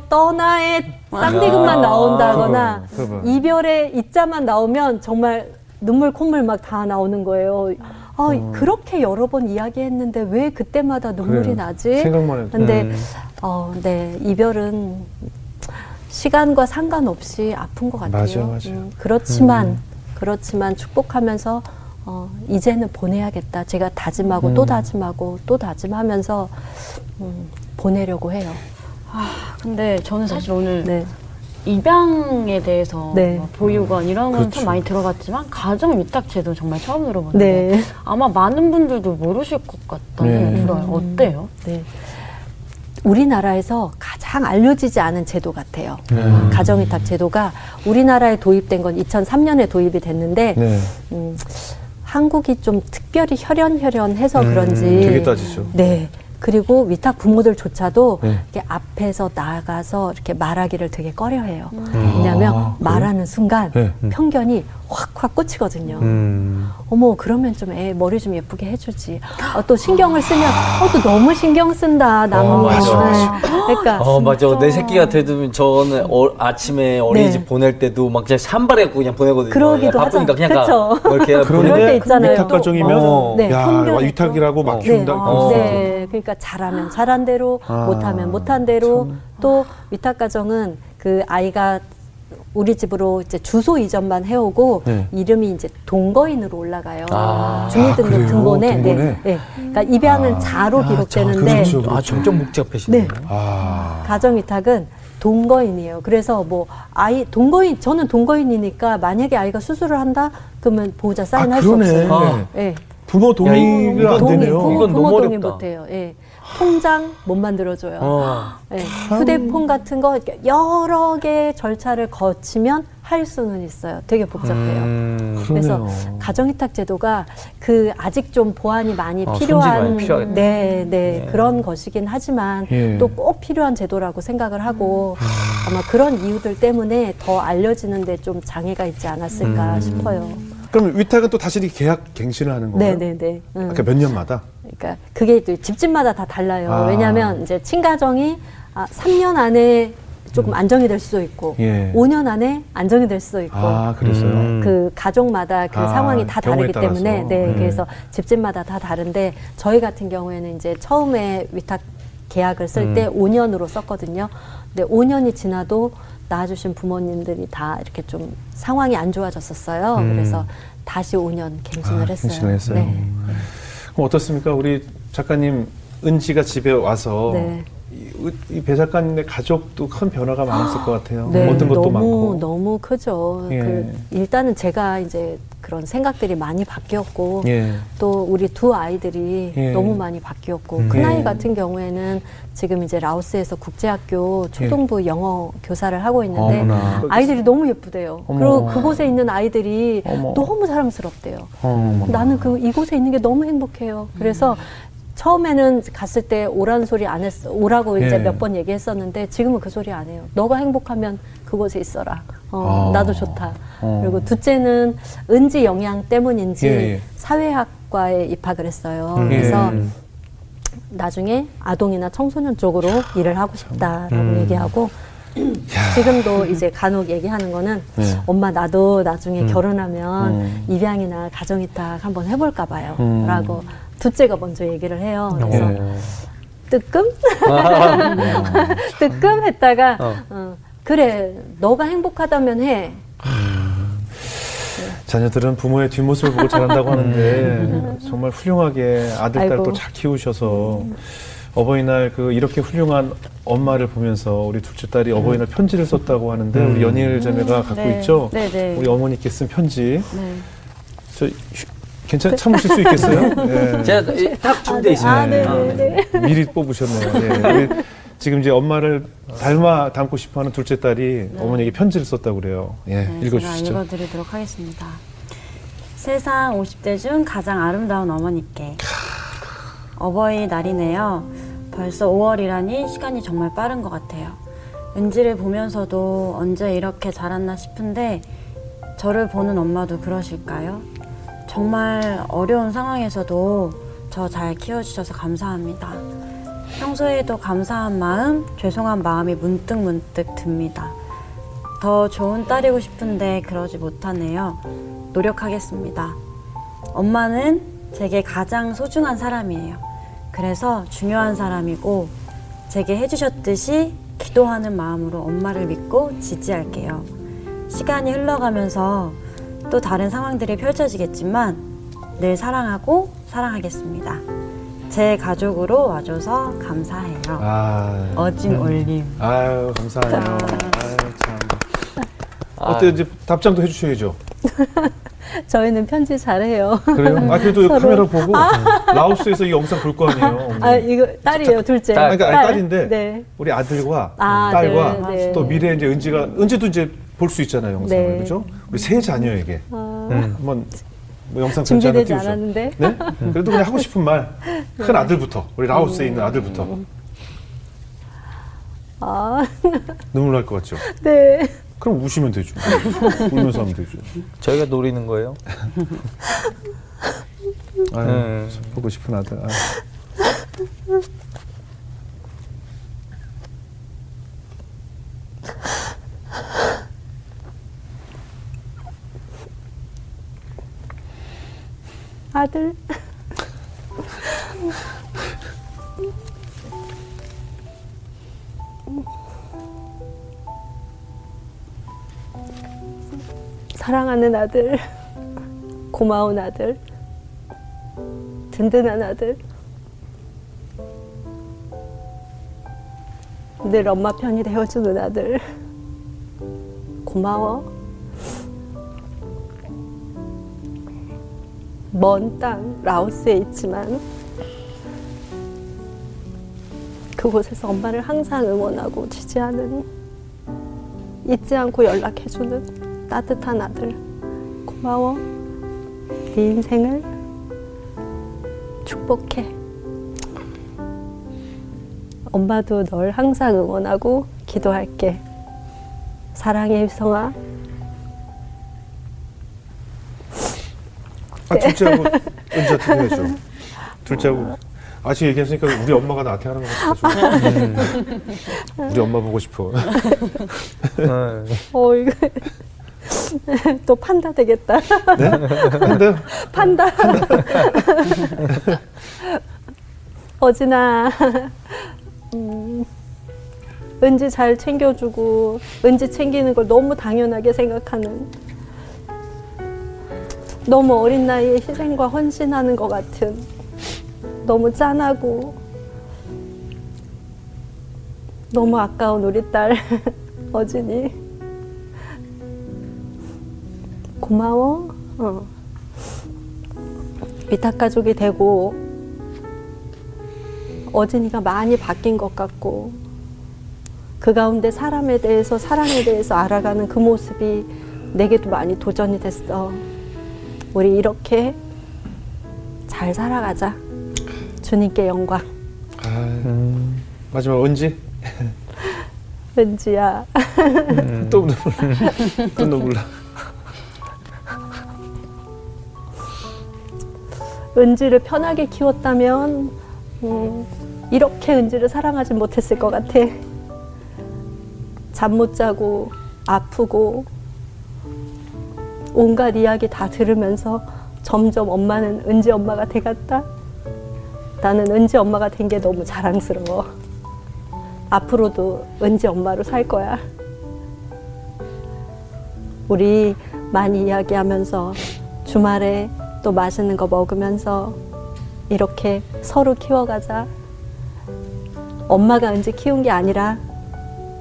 쌍디귿만 아, 나온다거나 그거, 그거. 이별의 이자만 나오면 정말 눈물 콧물 막 다 나오는 거예요. 아, 그렇게 여러 번 이야기했는데 왜 그때마다 눈물이 어. 그래요. 나지? 생각만 해도. 근데 음. 어, 네 이별은 시간과 상관없이 아픈 것 같아요. 맞아요, 맞아요. 음, 그렇지만 그렇지만 축복하면서 어, 이제는 보내야겠다. 제가 다짐하고 또 음. 다짐하고 또 다짐하면서 음, 보내려고 해요. 근데 저는 사실 오늘 네, 입양에 대해서 네. 뭐 보육원 이런 건참 그렇죠. 많이 들어봤지만 가정 위탁 제도 정말 처음 들어보는데 네, 아마 많은 분들도 모르실 것 같다는 네. 생각이 들어요. 어때요? 네. 우리나라에서 가장 알려지지 않은 제도 같아요. 네. 가정 위탁 제도가 우리나라에 도입된 건 2003년에 도입이 됐는데 네. 음, 한국이 좀 특별히 혈연혈연해서 음, 그런지 되게 따지죠. 네. 그리고 위탁 부모들조차도 네. 이렇게 앞에서 나가서 이렇게 말하기를 되게 꺼려해요. 음. 왜냐하면 아? 말하는 순간 네. 편견이 확확 꽂히거든요. 음. 어머 그러면 좀 애 머리 좀 예쁘게 해주지. 어, 또 신경을 쓰면 어 또 너무 신경 쓴다 남은 어, 맞아. 맞아. 그러니까 어 맞아 내 새끼가 되면 저는 어, 아침에 어린이집 네. 보낼 때도 막 그냥 산발해갖고 그냥 보내거든요. 그러기도 야, 바쁘니까 하죠. 그냥 가. 그쵸. 뭐 이렇게 그럴 때 있잖아요. 위탁 또. 가정이면 어. 네, 야 편견이 위탁이라고 막 네, 키운다. 어. 네, 그러니까 잘하면 잘한 대로, 아, 못하면 못한 대로, 또 위탁 가정은 그 아이가 우리 집으로 이제 주소 이전만 해오고 네. 이름이 이제 동거인으로 올라가요. 아. 주민등록 아? 등본에. 등본에? 네, 네. 그러니까 입양은 자로 기록되는데 그렇죠. 아 점점 복잡해지네. 네. 아. 가정 위탁은 동거인이에요. 그래서 뭐 아이 동거인 저는 동거인이니까 만약에 아이가 수술을 한다 그러면 보호자 사인할 수. 없어요. 아. 예. 부모 동의가 안 동의, 되네요. 부모, 부모 동의. 못해요. 예. 통장 못 만들어줘요. 어. 예. 휴대폰 같은 거 여러 개 절차를 거치면 할 수는 있어요. 되게 복잡해요. 음. 그래서. 가정위탁 제도가 그 아직 좀 보완이 많이 어, 필요한 많이. 네, 네, 네. 그런 것이긴 하지만 예. 또꼭 필요한 제도라고 생각을 하고 아마 그런 이유들 때문에 더 알려지는데 좀 장애가 있지 않았을까 음. 싶어요. 그럼 위탁은 또 다시 계약 갱신을 하는 건가요? 네, 네, 네. 음. 아까 몇 년마다? 그러니까 그게 또 집집마다 다 달라요. 아. 왜냐하면 이제 친가정이 아, 3년 안에 조금 안정이 될 수도 있고, 음. 예. 5년 안에 안정이 될 수도 있고, 아. 음. 그 가족마다 그 아, 상황이 다 다르기 따라서. 때문에, 네, 네. 그래서 집집마다 다 다른데 저희 같은 경우에는 이제 처음에 위탁 계약을 쓸때 음. 5년으로 썼거든요. 근데 5년이 지나도 낳아주신 부모님들이 다 이렇게 좀 상황이 안 좋아졌었어요. 음. 그래서 다시 5년 갱신을 아, 했어요. 갱신을 했어요. 네. 그럼 어떻습니까? 우리 작가님 은지가 집에 와서 네. 이 배 작가님의 가족도 큰 변화가 많았을 것 같아요. 네, 얻은 것도 너무 많고. 너무 크죠. 예. 그 일단은 제가 이제 그런 생각들이 많이 바뀌었고 예. 또 우리 두 아이들이 예. 너무 많이 바뀌었고 음. 큰 아이 예. 같은 경우에는 지금 이제 라오스에서 국제학교 초등부 영어 교사를 하고 있는데 예. 어머나. 아이들이 너무 예쁘대요. 어머. 그리고 그곳에 있는 아이들이 어머. 너무 사랑스럽대요. 어머나. 나는 그 이곳에 있는 게 너무 행복해요. 그래서 처음에는 갔을 때 오라는 소리 안 했어. 오라고 이제 예. 몇번 얘기했었는데 지금은 그 소리 안 해요. 너가 행복하면 그곳에 있어라. 어, 아. 나도 좋다. 어. 그리고 둘째는 은지 영향 때문인지 예, 예. 사회학과에 입학을 했어요. 음. 그래서 음. 나중에 아동이나 청소년 쪽으로 일을 하고 싶다라고 음. 얘기하고 지금도 이제 간혹 얘기하는 거는 네. 엄마 나도 나중에 결혼하면 음. 입양이나 가정이탁 한번 해볼까 봐요. 음. 라고 둘째가 먼저 얘기를 해요. 그래서 예. 뜨끔? 아. 뜨끔 했다가 어. 어, 그래 너가 행복하다면 해. 자녀들은 부모의 뒷모습을 보고 자란다고 하는데 정말 훌륭하게 아들. 딸도 잘 키우셔서 어버이날 그 이렇게 훌륭한 엄마를 보면서 우리 둘째 딸이 어버이날 편지를 썼다고 하는데 우리 연일 자매가 갖고 네. 있죠. 네, 네. 우리 어머니께 쓴 편지. 네. 저 휴- 괜찮 참으실 수 있겠어요? 예. 제가 이- 딱 준비돼 있습니다. 아, 네, 네, 네. 미리 뽑으셨네요. 예. 지금 이제 엄마를 닮아 닮고 싶어하는 둘째 딸이 어머니에게 편지를 썼다고 그래요. 예, 네, 읽어주시죠. 제가 읽어드리도록 하겠습니다. 세상 50대 중 가장 아름다운 어머니께 어버이날이네요. 벌써 5월이라니 시간이 정말 빠른 것 같아요. 은지를 보면서도 언제 이렇게 자랐나 싶은데 저를 보는 엄마도 그러실까요? 정말 어려운 상황에서도 저 잘 키워주셔서 감사합니다. 평소에도 감사한 마음, 죄송한 마음이 문득 문득 듭니다. 더 좋은 딸이고 싶은데 그러지 못하네요. 노력하겠습니다. 엄마는 제게 가장 소중한 사람이에요. 그래서 중요한 사람이고 제게 해주셨듯이 기도하는 마음으로 엄마를 믿고 지지할게요. 시간이 흘러가면서 또 다른 상황들이 펼쳐지겠지만 늘 사랑하고 사랑하겠습니다. 제 가족으로 와줘서 감사해요. 아, 어진 올림. 아유 감사해요. 아유 참. 아, 어때 이제 답장도 해주셔야죠. 저희는 편지 잘해요. 그래요? 아 그래도 서로. 카메라 보고 라오스에서 이 영상 볼 거 아니에요. 어머니. 아 이거 딸이에요 둘째. 딸. 아니, 그러니까 아니, 딸인데 네. 우리 아들과 아, 딸과 네, 네. 또 미래 이제 은지가 은지도 이제 볼 수 있잖아요 영상을 네. 그죠? 우리 세 자녀에게 아, 음. 한번 뭐 영상 준비되지 띄우죠. 않았는데. 네? 그래도 그냥 하고 싶은 말큰 네. 아들부터 우리 라오스에 있는 아들부터 아, 눈물 날 것 같죠? 네. 그럼 우시면 되죠. 울면서 하면 되죠. 저희가 노리는 거예요. 아유, 음. 보고 싶은 아들. 아. 아들. 사랑하는 아들, 고마운 아들, 든든한 아들, 늘 엄마 편이 되어주는 아들, 고마워. 먼 땅 라오스에 있지만 그곳에서 엄마를 항상 응원하고 지지하는 잊지 않고 연락해주는 따뜻한 아들 고마워. 네 인생을 축복해. 엄마도 널 항상 응원하고 기도할게. 사랑해 유성아 아 둘째하고 은지한테 해야죠. 둘째하고 아직 얘기했으니까 우리 엄마가 나한테 하는 것 같아가지고 우리 엄마 보고 싶어. 네. 어 이거 또 판다 되겠다 네? 근데 판다. 어진아, 음, 은지 잘 챙겨주고, 은지 챙기는 걸 너무 당연하게 생각하는, 너무 어린 나이에 희생과 헌신하는 것 같은, 너무 짠하고, 너무 아까운 우리 딸, 어진이. 고마워. 어. 위탁 가족이 되고 어진이가 많이 바뀐 것 같고 그 가운데 사람에 대해서 사랑에 대해서 알아가는 그 모습이 내게도 많이 도전이 됐어. 우리 이렇게 잘 살아가자. 주님께 영광. 아, 마지막 은지 은지야. 또 눈물 또 눈물 나. 은지를 편하게 키웠다면 음, 이렇게 은지를 사랑하지 못했을 것 같아. 잠 못 자고 아프고 온갖 이야기 다 들으면서 점점 엄마는 은지 엄마가 돼갔다. 나는 은지 엄마가 된 게 너무 자랑스러워. 앞으로도 은지 엄마로 살 거야. 우리 많이 이야기하면서 주말에 또 맛있는 거 먹으면서 이렇게 서로 키워가자. 엄마가 은지 키운 게 아니라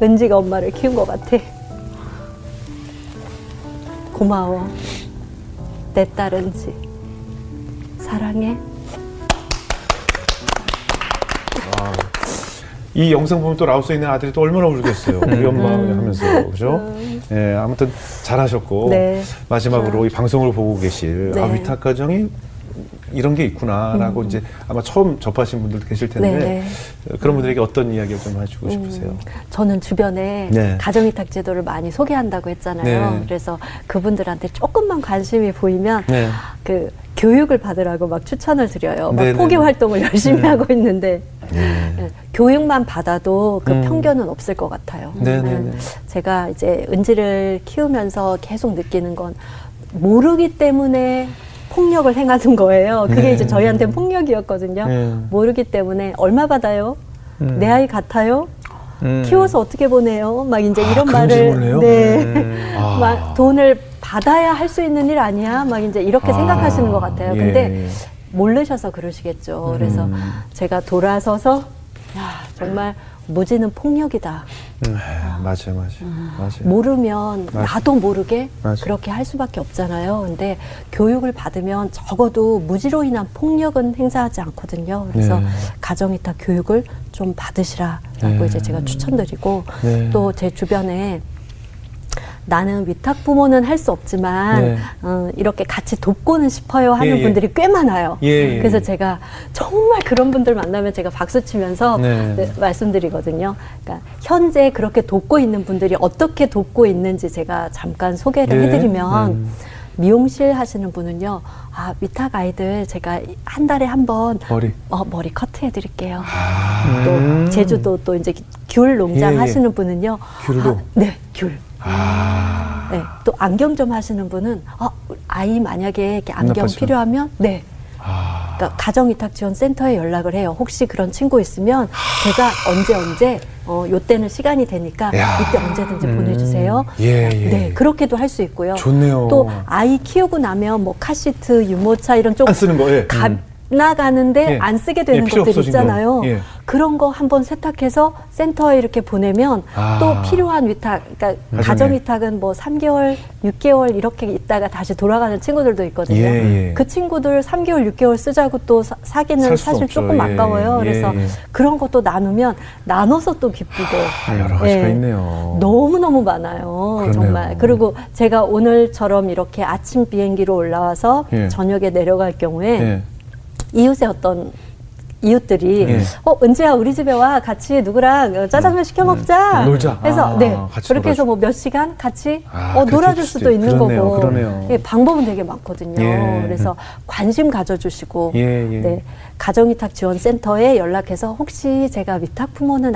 은지가 엄마를 키운 것 같아. 고마워. 내 딸 은지. 사랑해. 이 영상 보면 또 라오스에 있는 아들이 또 얼마나 울겠어요. 우리 엄마 하면서 그죠? 예, 아무튼 잘하셨고 네. 마지막으로 이 방송을 보고 계실 네. 아 위탁 가정이 이런 게 있구나라고 이제 아마 처음 접하신 분들도 계실 텐데 네, 네. 어, 그런 분들에게 어떤 이야기를 좀 해주고 싶으세요? 저는 주변에 네. 가정위탁 제도를 많이 소개한다고 했잖아요. 네. 그래서 그분들한테 조금만 관심이 보이면 네. 그 교육을 받으라고 막 추천을 드려요. 막 네, 네, 포기 네. 활동을 열심히 하고 있는데 네. 네, 교육만 받아도 그 음. 편견은 없을 것 같아요. 네, 네, 네. 제가 이제 은지를 키우면서 계속 느끼는 건 모르기 때문에 폭력을 행하는 거예요. 그게 네. 이제 저희한테는 폭력이었거든요. 네. 모르기 때문에 얼마 받아요? 내 아이 같아요? 음. 키워서 어떻게 보내요? 막 이제 아, 이런 말을? 네. 음. 아. 막 돈을 받아야 할 수 있는 일 아니야? 막 이제 이렇게 아. 생각하시는 것 같아요. 예. 근데 모르셔서 그러시겠죠. 그래서 음. 제가 돌아서서 야, 정말 무지는 폭력이다. 음, 맞아요, 맞아요, 맞아요. 모르면 맞아. 나도 모르게 맞아. 그렇게 할 수밖에 없잖아요. 근데 교육을 받으면 적어도 무지로 인한 폭력은 행사하지 않거든요. 그래서 네. 가정이탁 교육을 좀 받으시라라고 네. 이제 제가 추천드리고 네. 또제 주변에 나는 위탁 부모는 할 수 없지만 네. 어, 이렇게 같이 돕고는 싶어요 하는 예, 예. 분들이 꽤 많아요. 예, 예. 그래서 제가 정말 그런 분들 만나면 제가 박수 치면서 네. 네, 말씀드리거든요. 그러니까 현재 그렇게 돕고 있는 분들이 어떻게 돕고 있는지 제가 잠깐 소개를 네. 해드리면 음. 미용실 하시는 분은요. 아 위탁 아이들 제가 한 달에 한 번 머리. 어, 머리 커트 해드릴게요. 아, 또 제주도 또 이제 귤 농장 예, 예. 하시는 분은요. 귤도? 아, 네, 귤. 아, 네, 또 안경 좀 하시는 분은 어, 아이 만약에 이렇게 안경? 필요하면 네. 아, 그러니까 가정위탁지원센터에 연락을 해요. 혹시 그런 친구 있으면 제가 언제 언제 어, 요때는 시간이 되니까 야. 이때 언제든지 보내주세요. 예, 예. 네, 그렇게도 할 수 있고요. 좋네요. 또 아이 키우고 나면 뭐 카시트, 유모차 이런 좀안 쓰는 거, 예. 가, 음. 지나가는데 예. 안 쓰게 예, 되는 필요 것들 있잖아요. 거. 예. 그런 거 한번 세탁해서 센터에 이렇게 보내면 아. 또 필요한 위탁, 그러니까 가정에. 가정 위탁은 뭐 3개월, 6개월 이렇게 있다가 다시 돌아가는 친구들도 있거든요. 예, 예. 그 친구들 3개월, 6개월 쓰자고 또 사, 사기는 사실 없죠. 조금 예, 아까워요. 예, 그래서 예. 그런 것도 나누면 나눠서 또 기쁘고. 아, 여러 가지가 예. 있네요. 너무 너무 많아요. 그러네요. 정말. 그리고 제가 오늘처럼 이렇게 아침 비행기로 올라와서 예. 저녁에 내려갈 경우에 예. 이웃의 어떤 이웃들이 예. 어 은지야 우리 집에 와 같이 누구랑 어, 짜장면 시켜 먹자 음. 놀자. 해서 아, 네 그렇게 해서. 뭐 몇 시간 같이 아, 어, 놀아줄 수도 있는 그러네요, 거고 그러네요. 예, 방법은 되게 많거든요. 예. 그래서 관심 가져주시고 예, 예. 네 가정위탁 지원센터에 연락해서 혹시 제가 위탁 부모는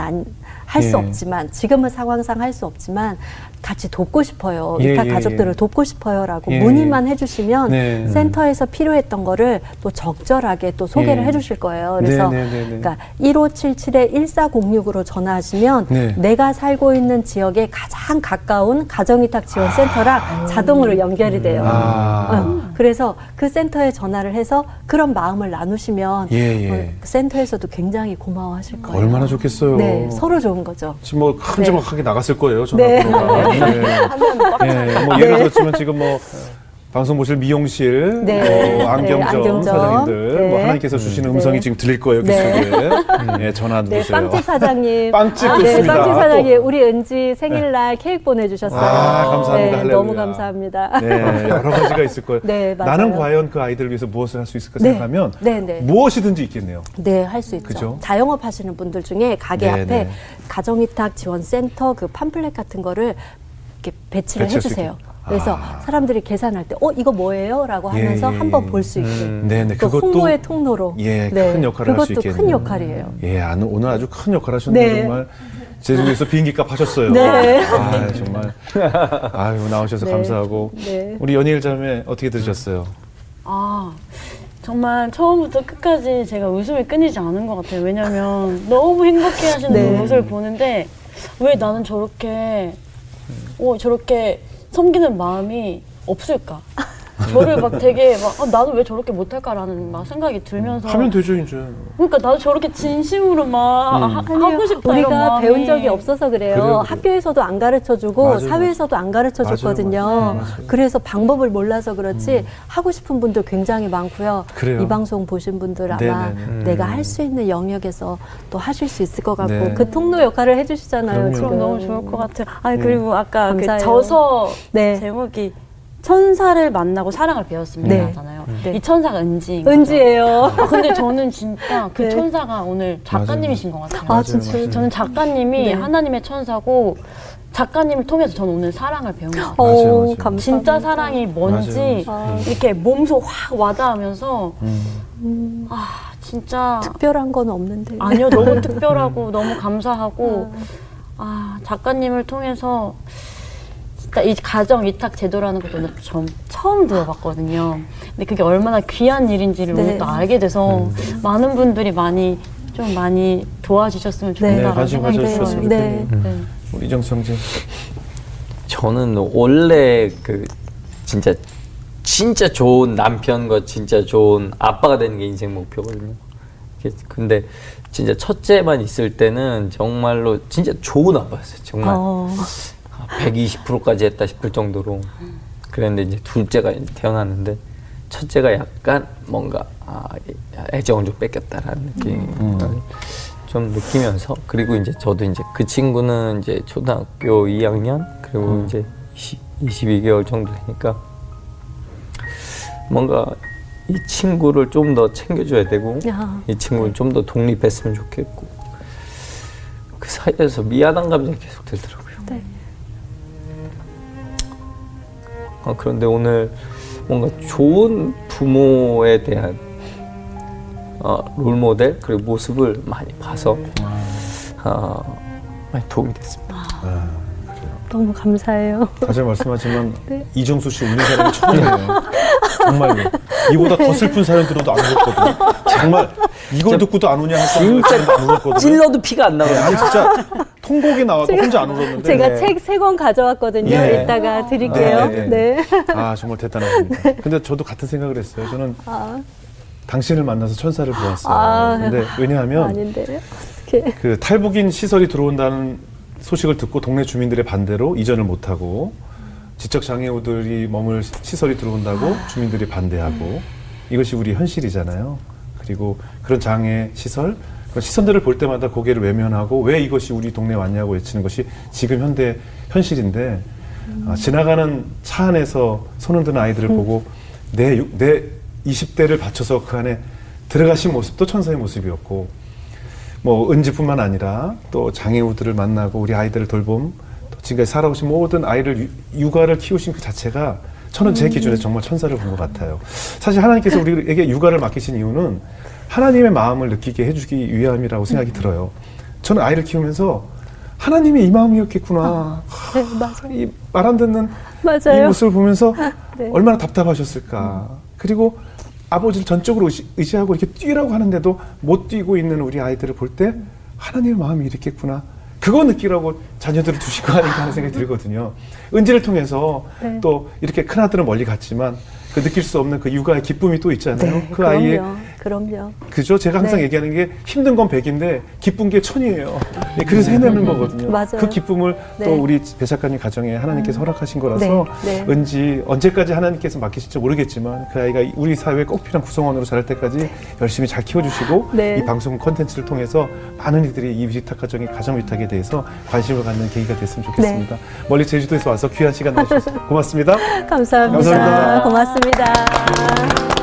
할수 예. 없지만 지금은 상황상 할 수 없지만 같이 돕고 싶어요. 예, 위탁 예, 가족들을 예. 돕고 싶어요라고 예. 문의만 해주시면 네. 센터에서 필요했던 거를 또 적절하게 또 소개를 예. 해주실 거예요. 그래서 네, 네, 네, 네. 그러니까 1577에 1406으로 전화하시면 네. 내가 살고 있는 지역에 가장 가까운 가정위탁 지원 센터랑 자동으로 연결이 돼요. 아. 어, 그래서 그 센터에 전화를 해서 그런 마음을 나누시면 예, 예. 어, 그 센터에서도 굉장히 고마워하실 거예요. 얼마나 좋겠어요. 네, 서로 좋은 거죠. 지금 뭐 큼지막하게 나갔을 거예요. 전화 네. 번호가. 네. 예, 뭐 예를 들었지만 지금 뭐 방송 보실 미용실, 네. 뭐 안경점, 네, 안경점. 사장님들, 뭐 네. 하나님께서 주시는 음. 음성이 네. 지금 들릴 거예요. 네. 귓속에. 예, 전화 네, 누르세요. 빵집 사장님. 빵집 아, 네, 좋습니다. 빵집 또. 사장님. 우리 은지 생일날 케이크 보내주셨어요. 아, 감사합니다. 네. 너무 감사합니다. 네, 여러 가지가 있을 거예요. 네, 맞아요. 나는 과연 그 아이들을 위해서 무엇을 할 수 있을까 네. 생각하면 네, 네. 무엇이든지 있겠네요. 네, 할 수 있죠. 그죠? 자영업 하시는 분들 중에 가게 네, 앞에 네. 가정위탁 지원센터 그 팜플렛 같은 거를 이렇게 배치를 해주세요. 있게. 그래서 아. 사람들이 계산할 때, 어, 이거 뭐예요? 라고 예, 하면서 예, 한번 예. 볼수 있게. 음, 네네. 또 그것도 홍보의 통로로. 예, 네, 큰 역할을 할수 그것도 있겠네요. 큰 역할이에요. 예, 아, 오늘 아주 큰 역할 하셨는데 네. 정말 제주 위해서 비행기 값 하셨어요. 네. 아, 정말. 아유, 나오셔서 네. 감사하고. 네. 우리 연일 자매 어떻게 들으셨어요? 아 정말 처음부터 끝까지 제가 웃음이 끊이지 않은 것 같아요. 왜냐면 너무 행복해 하시는 네. 그 모습을 보는데 왜 나는 저렇게 어 저렇게 섬기는 마음이 없을까? 저를 막 되게 막 아, 나는 왜 저렇게 못할까라는 막 생각이 들면서 하면 되죠, 이제. 그러니까 나도 저렇게 진심으로 막 음. 하, 하고 싶다 이런 우리가 마음이. 배운 적이 없어서 그래요. 그래요, 그래요. 학교에서도 안 가르쳐 주고 사회에서도 안 가르쳐 줬거든요. 맞아요. 그래서 방법을 몰라서 그렇지 하고 싶은 분들 굉장히 많고요. 그래요. 이 방송 보신 분들 아마 네네네. 내가 할 수 있는 영역에서 또 하실 수 있을 것 같고 네. 그 통로 역할을 해주시잖아요. 그럼 너무 좋을 것 같아요. 네. 그리고 아까 그 감사해요. 저서 네. 제목이 천사를 만나고 사랑을 배웠습니다 네. 하잖아요. 네. 이 천사가 은지인 거죠. 은지예요. 아, 근데 저는 진짜 그 네. 천사가 오늘 작가님이신 것 같아요. 아 진짜. 맞아요. 저는 작가님이 네. 하나님의 천사고 작가님을 통해서 저는 오늘 사랑을 배운 것 같아요. 맞아요, 어, 맞아요. 감사합니다. 진짜 사랑이 뭔지 맞아요. 이렇게 몸소 확 와닿으면서 음. 음, 아 진짜 특별한 건 없는데. 아니요 너무 특별하고 너무 감사하고 아 작가님을 통해서 이 가정 위탁 제도라는 것도 오늘 좀 처음 들어봤거든요. 근데 그게 얼마나 귀한 일인지를 네. 오늘 또 알게 돼서 음. 많은 분들이 많이 좀 많이 도와주셨으면 네, 좋겠다라는 관심 생각이 들어요. 네. 좋겠네요. 네. 우리 형제. 저는 원래 그 진짜 진짜 좋은 남편과 진짜 좋은 아빠가 되는 게 인생 목표거든요. 근데 진짜 첫째만 있을 때는 정말로 진짜 좋은 아빠였어요. 정말 어, 120%까지 했다 싶을 정도로 그랬는데 이제 둘째가 태어났는데 첫째가 약간 뭔가 아, 애정을 좀 뺏겼다라는 느낌을 좀 느끼면서 그리고 이제 저도 이제 그 친구는 이제 초등학교 2학년 그리고 이제 20, 22개월 정도 되니까 뭔가 이 친구를 좀 더 챙겨줘야 되고 야. 이 친구는 좀 더 독립했으면 좋겠고 그 사이에서 미안한 감정이 계속 들더라고요. 네. 어, 그런데 오늘 뭔가 좋은 부모에 대한 어, 롤모델 그리고 모습을 많이 봐서 어, 많이 도움이 됐습니다. 너무 감사해요. 다시 말씀하지만 네. 이정수 씨 우는 사람이 처음이에요. 정말로. 이보다 더 슬픈 사연 들어도 안 울었거든요. 정말 이걸 듣고도 안 우냐 할 정도로 안 울었거든요. 찔러도 피가 안 네, 나와요. 아니 진짜 통곡이 나와도 혼자 안 울었는데. 제가 네. 책세 권 가져왔거든요. 예. 이따가 드릴게요. 네, 네. 네. 아 정말 대단하십니다. 근데 저도 같은 생각을 했어요. 저는 아, 당신을 만나서 천사를 보았어요. 아, 근데 왜냐하면 아닌데 어떻게? 그 탈북인 시설이 들어온다는 소식을 듣고 동네 주민들의 반대로 이전을 못하고 지적 장애우들이 머물 시설이 들어온다고 주민들이 반대하고 이것이 우리 현실이잖아요. 그리고 그런 장애 시설 그런 시선들을 볼 때마다 고개를 외면하고 왜 이것이 우리 동네에 왔냐고 외치는 것이 지금 현대 현실인데 아, 지나가는 차 안에서 손 흔 드는 아이들을 보고 내, 유- 내 20대를 바쳐서 그 안에 들어가신 모습도 천사의 모습이었고 뭐 은지뿐만 아니라 또 장애우들을 만나고 우리 아이들을 돌봄 또 지금까지 살아오신 모든 아이를 유- 육아를 키우신 그 자체가 저는 제 기준에 정말 천사를 본 것 같아요. 사실 하나님께서 우리에게 육아를 맡기신 이유는 하나님의 마음을 느끼게 해주기 위함이라고 생각이 들어요. 저는 아이를 키우면서 하나님이 이 마음이었겠구나. 네, 맞아요. 이말안 듣는 이 맞아요. 모습을 보면서 네. 얼마나 답답하셨을까. 그리고 아버지를 전적으로 의지, 의지 하고 이렇게 뛰라고 하는데도 못 뛰고 있는 우리 아이들을 볼 때 하나님의 마음이 이렇겠구나. 그거 느끼라고 자녀들을 두신 거 아닌가 하는 생각이 들거든요. 은지를 통해서 네. 또 이렇게 큰 아들은 멀리 갔지만 그 느낄 수 없는 그 육아의 기쁨이 또 있잖아요. 네, 그 아이의 그럼요. 그죠? 제가 항상 네. 얘기하는 게 힘든 건 백인데 기쁜 게 천이에요. 네, 그래서 해내는 거거든요. 맞아요. 그 기쁨을 네. 또 우리 배 작가님 가정에 하나님께서 허락하신 거라서 네, 네. 은지 언제까지 하나님께서 맡기실지 모르겠지만 그 아이가 우리 사회에 꼭 필요한 구성원으로 자랄 때까지 열심히 잘 키워주시고 네. 이 방송 콘텐츠를 통해서 많은 이들이 이 위탁 가정의 가정 위탁에 대해서 관심을 갖는 계기가 됐으면 좋겠습니다. 네. 멀리 제주도에서 와서 귀한 시간 내주셔서 고맙습니다. 감사합니다. 감사합니다. 고맙습니다.